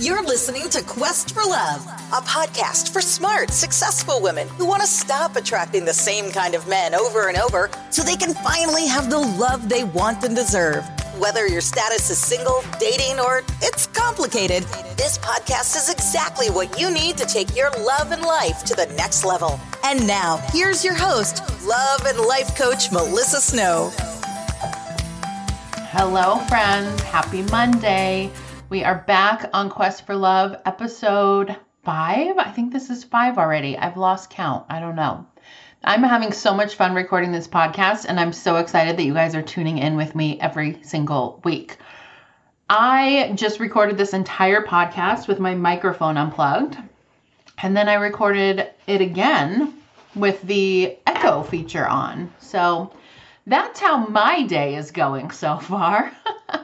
You're listening to Quest for Love, a podcast for smart, successful women who want to stop attracting the same kind of men over and over so they can finally have the love they want and deserve. Whether your status is single, dating, or it's complicated, this podcast is exactly what you need to take your love and life to the next level. And now, here's your host, love and life coach Melissa Snow. Hello, friends. Happy Monday. We are back on Quest for Love, episode five. I think this is five already. I've lost count. I don't know. I'm having so much fun recording this podcast, and I'm so excited that you guys are tuning in with me every single week. I just recorded this entire podcast with my microphone unplugged, and then I recorded it again with the echo feature on. So that's how my day is going so far.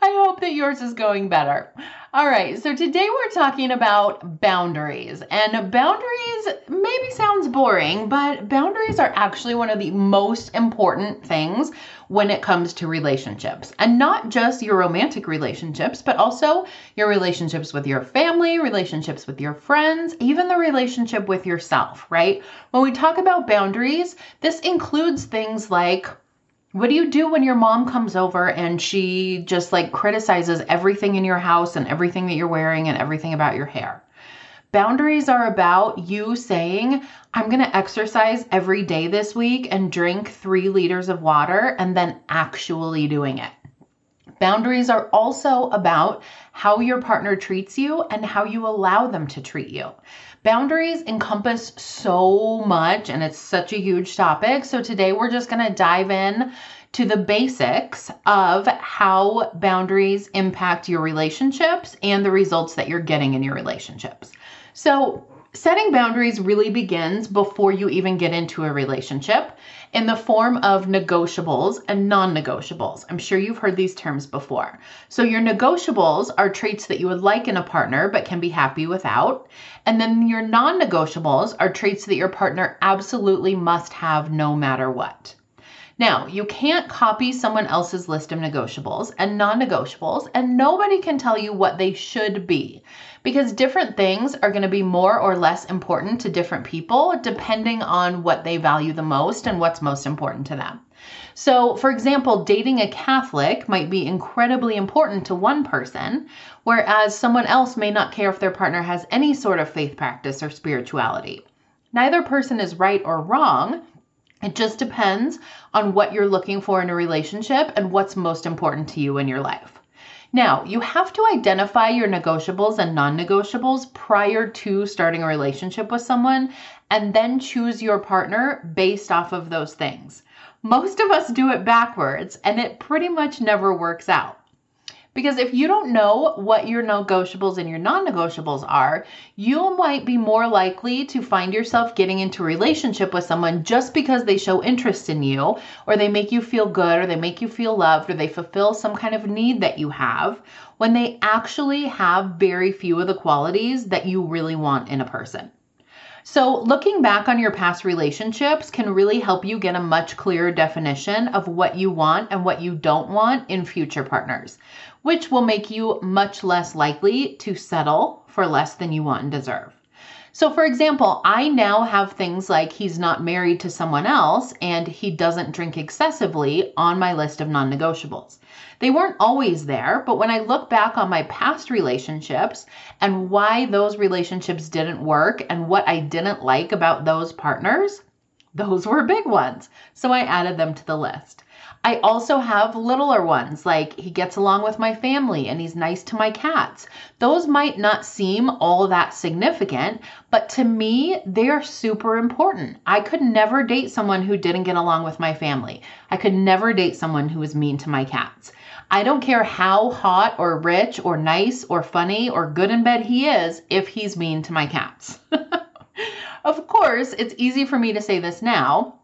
I hope that yours is going better. All right, so today we're talking about boundaries. And boundaries maybe sounds boring, but boundaries are actually one of the most important things when it comes to relationships. And not just your romantic relationships, but also your relationships with your family, relationships with your friends, even the relationship with yourself, right? When we talk about boundaries, this includes things like what do you do when your mom comes over and she just like criticizes everything in your house and everything that you're wearing and everything about your hair? Boundaries are about you saying, I'm going to exercise every day this week and drink three liters of water and then actually doing it. Boundaries are also about how your partner treats you and how you allow them to treat you. Boundaries encompass so much and it's such a huge topic. So today we're just going to dive in to the basics of how boundaries impact your relationships and the results that you're getting in your relationships. So, setting boundaries really begins before you even get into a relationship in the form of negotiables and non negotiables. I'm sure you've heard these terms before. So, your negotiables are traits that you would like in a partner but can be happy without. And then your non negotiables are traits that your partner absolutely must have no matter what. Now, you can't copy someone else's list of negotiables and non negotiables, and nobody can tell you what they should be because different things are going to be more or less important to different people depending on what they value the most and what's most important to them. So, for example, dating a Catholic might be incredibly important to one person, whereas someone else may not care if their partner has any sort of faith practice or spirituality. Neither person is right or wrong. It just depends on what you're looking for in a relationship and what's most important to you in your life. Now, you have to identify your negotiables and non negotiables prior to starting a relationship with someone and then choose your partner based off of those things. Most of us do it backwards and it pretty much never works out. Because if you don't know what your negotiables and your non negotiables are, you might be more likely to find yourself getting into a relationship with someone just because they show interest in you, or they make you feel good, or they make you feel loved, or they fulfill some kind of need that you have, when they actually have very few of the qualities that you really want in a person. So, looking back on your past relationships can really help you get a much clearer definition of what you want and what you don't want in future partners, which will make you much less likely to settle for less than you want and deserve. So, for example, I now have things like he's not married to someone else and he doesn't drink excessively on my list of non negotiables. They weren't always there, but when I look back on my past relationships and why those relationships didn't work and what I didn't like about those partners, those were big ones. So I added them to the list. I also have littler ones, like he gets along with my family and he's nice to my cats. Those might not seem all that significant, but to me, they are super important. I could never date someone who didn't get along with my family. I could never date someone who was mean to my cats. I don't care how hot or rich or nice or funny or good in bed he is if he's mean to my cats. of course, it's easy for me to say this now,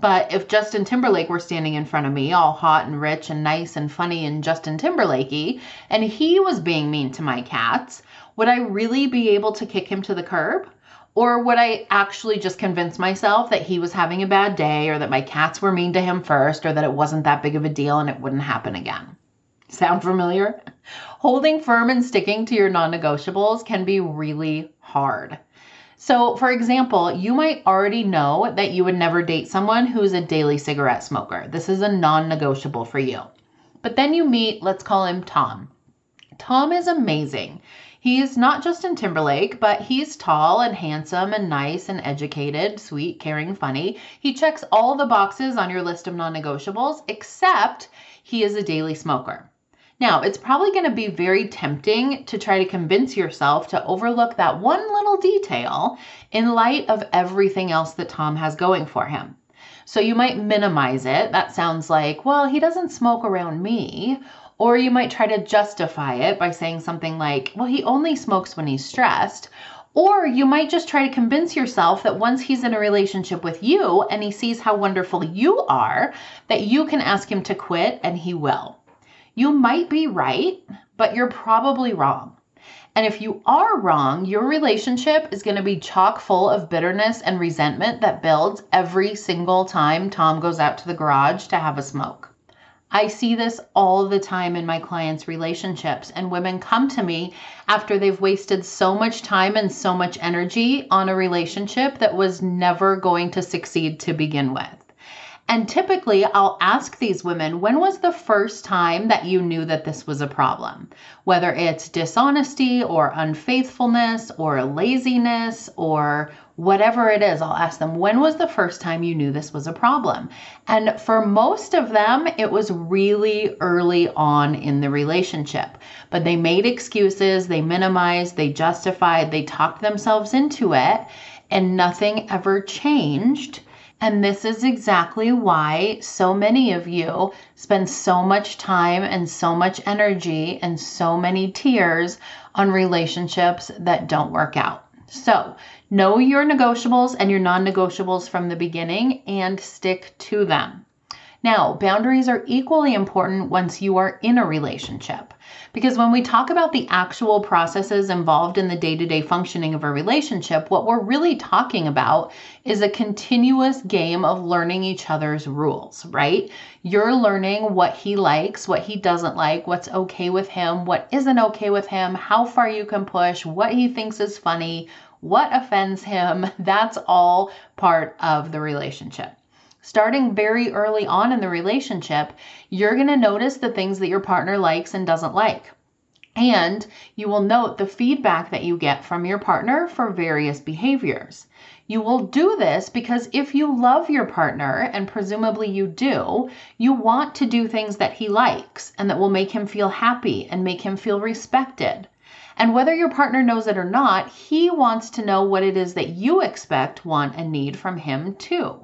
but if Justin Timberlake were standing in front of me, all hot and rich and nice and funny and Justin Timberlakey, and he was being mean to my cats, would I really be able to kick him to the curb? Or would I actually just convince myself that he was having a bad day or that my cats were mean to him first or that it wasn't that big of a deal and it wouldn't happen again? Sound familiar? Holding firm and sticking to your non negotiables can be really hard. So, for example, you might already know that you would never date someone who's a daily cigarette smoker. This is a non negotiable for you. But then you meet, let's call him Tom. Tom is amazing. He's not Justin Timberlake, but he's tall and handsome and nice and educated, sweet, caring, funny. He checks all the boxes on your list of non negotiables, except he is a daily smoker. Now, it's probably going to be very tempting to try to convince yourself to overlook that one little detail in light of everything else that Tom has going for him. So you might minimize it. That sounds like, well, he doesn't smoke around me. Or you might try to justify it by saying something like, well, he only smokes when he's stressed. Or you might just try to convince yourself that once he's in a relationship with you and he sees how wonderful you are, that you can ask him to quit and he will. You might be right, but you're probably wrong. And if you are wrong, your relationship is going to be chock full of bitterness and resentment that builds every single time Tom goes out to the garage to have a smoke. I see this all the time in my clients' relationships, and women come to me after they've wasted so much time and so much energy on a relationship that was never going to succeed to begin with. And typically, I'll ask these women, when was the first time that you knew that this was a problem? Whether it's dishonesty or unfaithfulness or laziness or whatever it is, I'll ask them, when was the first time you knew this was a problem? And for most of them, it was really early on in the relationship. But they made excuses, they minimized, they justified, they talked themselves into it, and nothing ever changed and this is exactly why so many of you spend so much time and so much energy and so many tears on relationships that don't work out. So, know your negotiables and your non negotiables from the beginning and stick to them. Now, boundaries are equally important once you are in a relationship. Because when we talk about the actual processes involved in the day to day functioning of a relationship, what we're really talking about is a continuous game of learning each other's rules, right? You're learning what he likes, what he doesn't like, what's okay with him, what isn't okay with him, how far you can push, what he thinks is funny, what offends him. That's all part of the relationship starting very early on in the relationship, you're going to notice the things that your partner likes and doesn't like. And you will note the feedback that you get from your partner for various behaviors. You will do this because if you love your partner, and presumably you do, you want to do things that he likes and that will make him feel happy and make him feel respected. And whether your partner knows it or not, he wants to know what it is that you expect, want, and need from him too.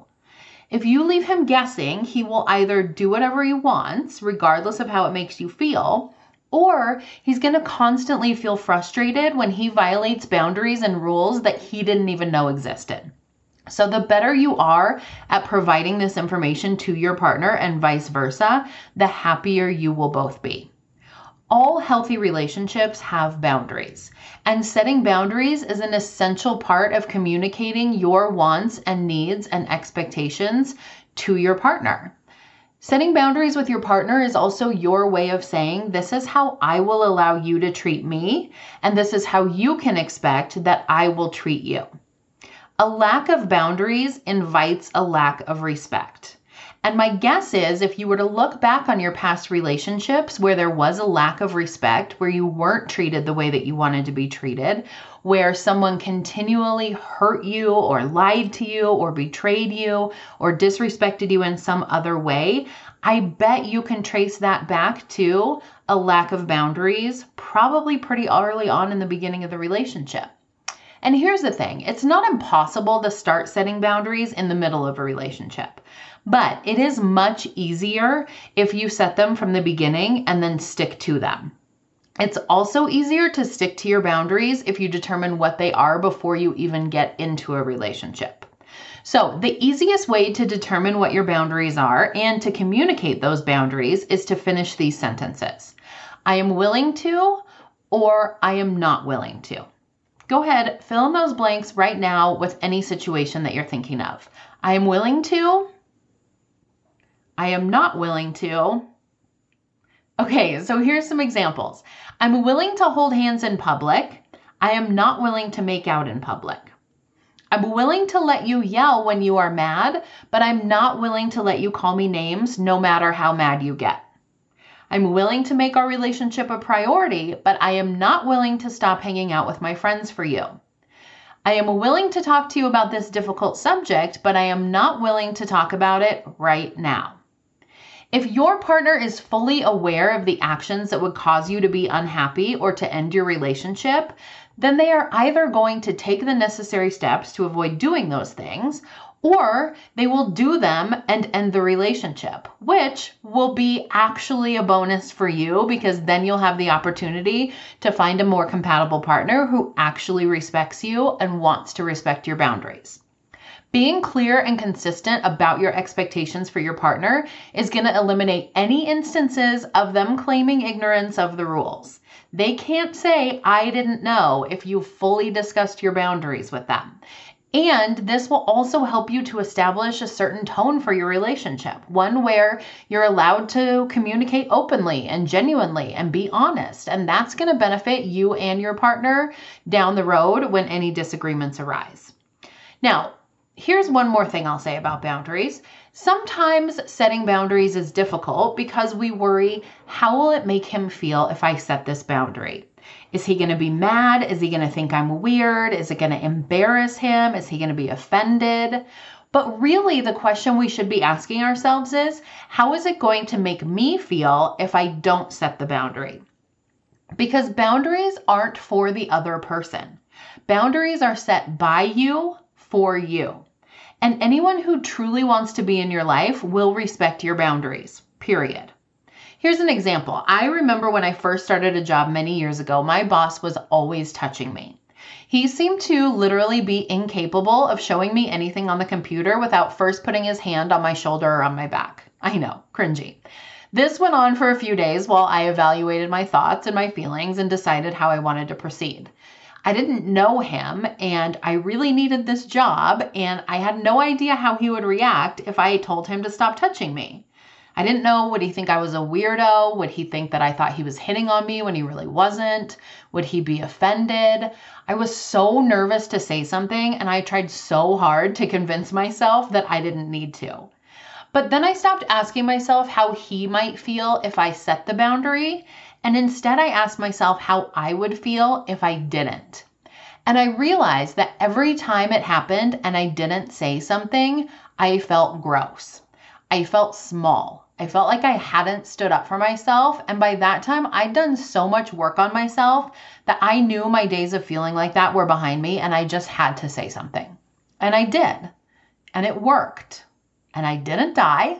If you leave him guessing, he will either do whatever he wants, regardless of how it makes you feel, or he's going to constantly feel frustrated when he violates boundaries and rules that he didn't even know existed. So, the better you are at providing this information to your partner and vice versa, the happier you will both be all healthy relationships have boundaries, and setting boundaries is an essential part of communicating your wants and needs and expectations to your partner. Setting boundaries with your partner is also your way of saying, This is how I will allow you to treat me, and this is how you can expect that I will treat you. A lack of boundaries invites a lack of respect. And my guess is if you were to look back on your past relationships where there was a lack of respect, where you weren't treated the way that you wanted to be treated, where someone continually hurt you or lied to you or betrayed you or disrespected you in some other way, I bet you can trace that back to a lack of boundaries, probably pretty early on in the beginning of the relationship. And here's the thing it's not impossible to start setting boundaries in the middle of a relationship. But it is much easier if you set them from the beginning and then stick to them. It's also easier to stick to your boundaries if you determine what they are before you even get into a relationship. So, the easiest way to determine what your boundaries are and to communicate those boundaries is to finish these sentences I am willing to, or I am not willing to. Go ahead, fill in those blanks right now with any situation that you're thinking of. I am willing to, I am not willing to. Okay, so here's some examples. I'm willing to hold hands in public. I am not willing to make out in public. I'm willing to let you yell when you are mad, but I'm not willing to let you call me names no matter how mad you get. I'm willing to make our relationship a priority, but I am not willing to stop hanging out with my friends for you. I am willing to talk to you about this difficult subject, but I am not willing to talk about it right now. If your partner is fully aware of the actions that would cause you to be unhappy or to end your relationship, then they are either going to take the necessary steps to avoid doing those things, or they will do them and end the relationship, which will be actually a bonus for you because then you'll have the opportunity to find a more compatible partner who actually respects you and wants to respect your boundaries. Being clear and consistent about your expectations for your partner is going to eliminate any instances of them claiming ignorance of the rules. They can't say, I didn't know, if you fully discussed your boundaries with them. And this will also help you to establish a certain tone for your relationship, one where you're allowed to communicate openly and genuinely and be honest. And that's going to benefit you and your partner down the road when any disagreements arise. Now, Here's one more thing I'll say about boundaries. Sometimes setting boundaries is difficult because we worry how will it make him feel if I set this boundary? Is he going to be mad? Is he going to think I'm weird? Is it going to embarrass him? Is he going to be offended? But really, the question we should be asking ourselves is how is it going to make me feel if I don't set the boundary? Because boundaries aren't for the other person. Boundaries are set by you for you. And anyone who truly wants to be in your life will respect your boundaries, period. Here's an example. I remember when I first started a job many years ago, my boss was always touching me. He seemed to literally be incapable of showing me anything on the computer without first putting his hand on my shoulder or on my back. I know, cringy. This went on for a few days while I evaluated my thoughts and my feelings and decided how I wanted to proceed. I didn't know him and I really needed this job, and I had no idea how he would react if I told him to stop touching me. I didn't know would he think I was a weirdo? Would he think that I thought he was hitting on me when he really wasn't? Would he be offended? I was so nervous to say something and I tried so hard to convince myself that I didn't need to. But then I stopped asking myself how he might feel if I set the boundary and instead, I asked myself how I would feel if I didn't. And I realized that every time it happened and I didn't say something, I felt gross. I felt small. I felt like I hadn't stood up for myself. And by that time, I'd done so much work on myself that I knew my days of feeling like that were behind me and I just had to say something. And I did. And it worked. And I didn't die.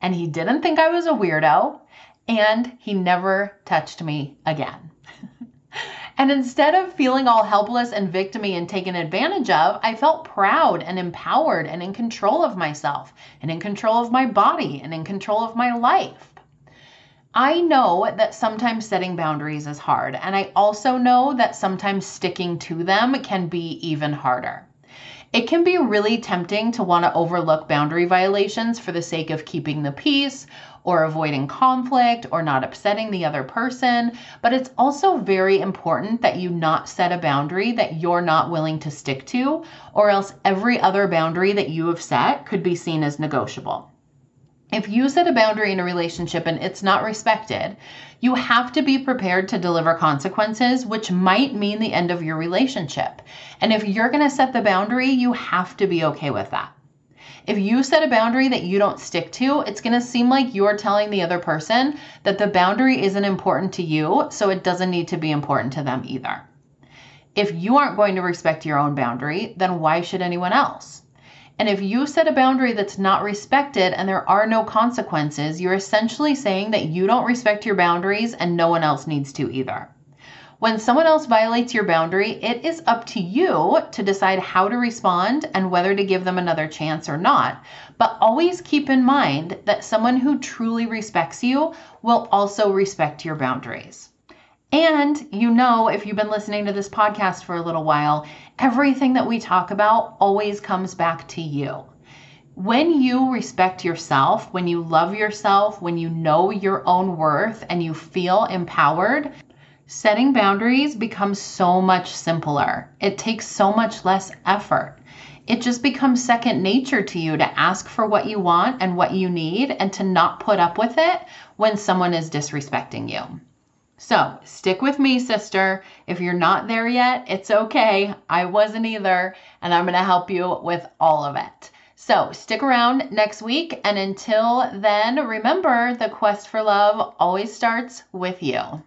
And he didn't think I was a weirdo and he never touched me again. and instead of feeling all helpless and victimy and taken advantage of, I felt proud and empowered and in control of myself and in control of my body and in control of my life. I know that sometimes setting boundaries is hard, and I also know that sometimes sticking to them can be even harder. It can be really tempting to want to overlook boundary violations for the sake of keeping the peace or avoiding conflict or not upsetting the other person. But it's also very important that you not set a boundary that you're not willing to stick to, or else every other boundary that you have set could be seen as negotiable. If you set a boundary in a relationship and it's not respected, you have to be prepared to deliver consequences, which might mean the end of your relationship. And if you're going to set the boundary, you have to be okay with that. If you set a boundary that you don't stick to, it's going to seem like you're telling the other person that the boundary isn't important to you, so it doesn't need to be important to them either. If you aren't going to respect your own boundary, then why should anyone else? And if you set a boundary that's not respected and there are no consequences, you're essentially saying that you don't respect your boundaries and no one else needs to either. When someone else violates your boundary, it is up to you to decide how to respond and whether to give them another chance or not. But always keep in mind that someone who truly respects you will also respect your boundaries. And you know, if you've been listening to this podcast for a little while, everything that we talk about always comes back to you. When you respect yourself, when you love yourself, when you know your own worth and you feel empowered, setting boundaries becomes so much simpler. It takes so much less effort. It just becomes second nature to you to ask for what you want and what you need and to not put up with it when someone is disrespecting you. So stick with me, sister. If you're not there yet, it's okay. I wasn't either, and I'm going to help you with all of it. So stick around next week. And until then, remember the quest for love always starts with you.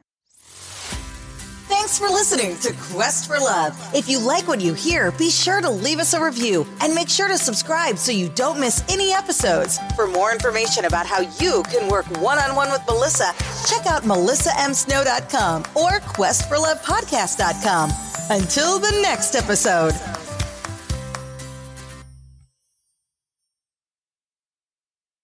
Thanks for listening to Quest for Love. If you like what you hear, be sure to leave us a review and make sure to subscribe so you don't miss any episodes. For more information about how you can work one on one with Melissa, check out melissamsnow.com or questforlovepodcast.com. Until the next episode.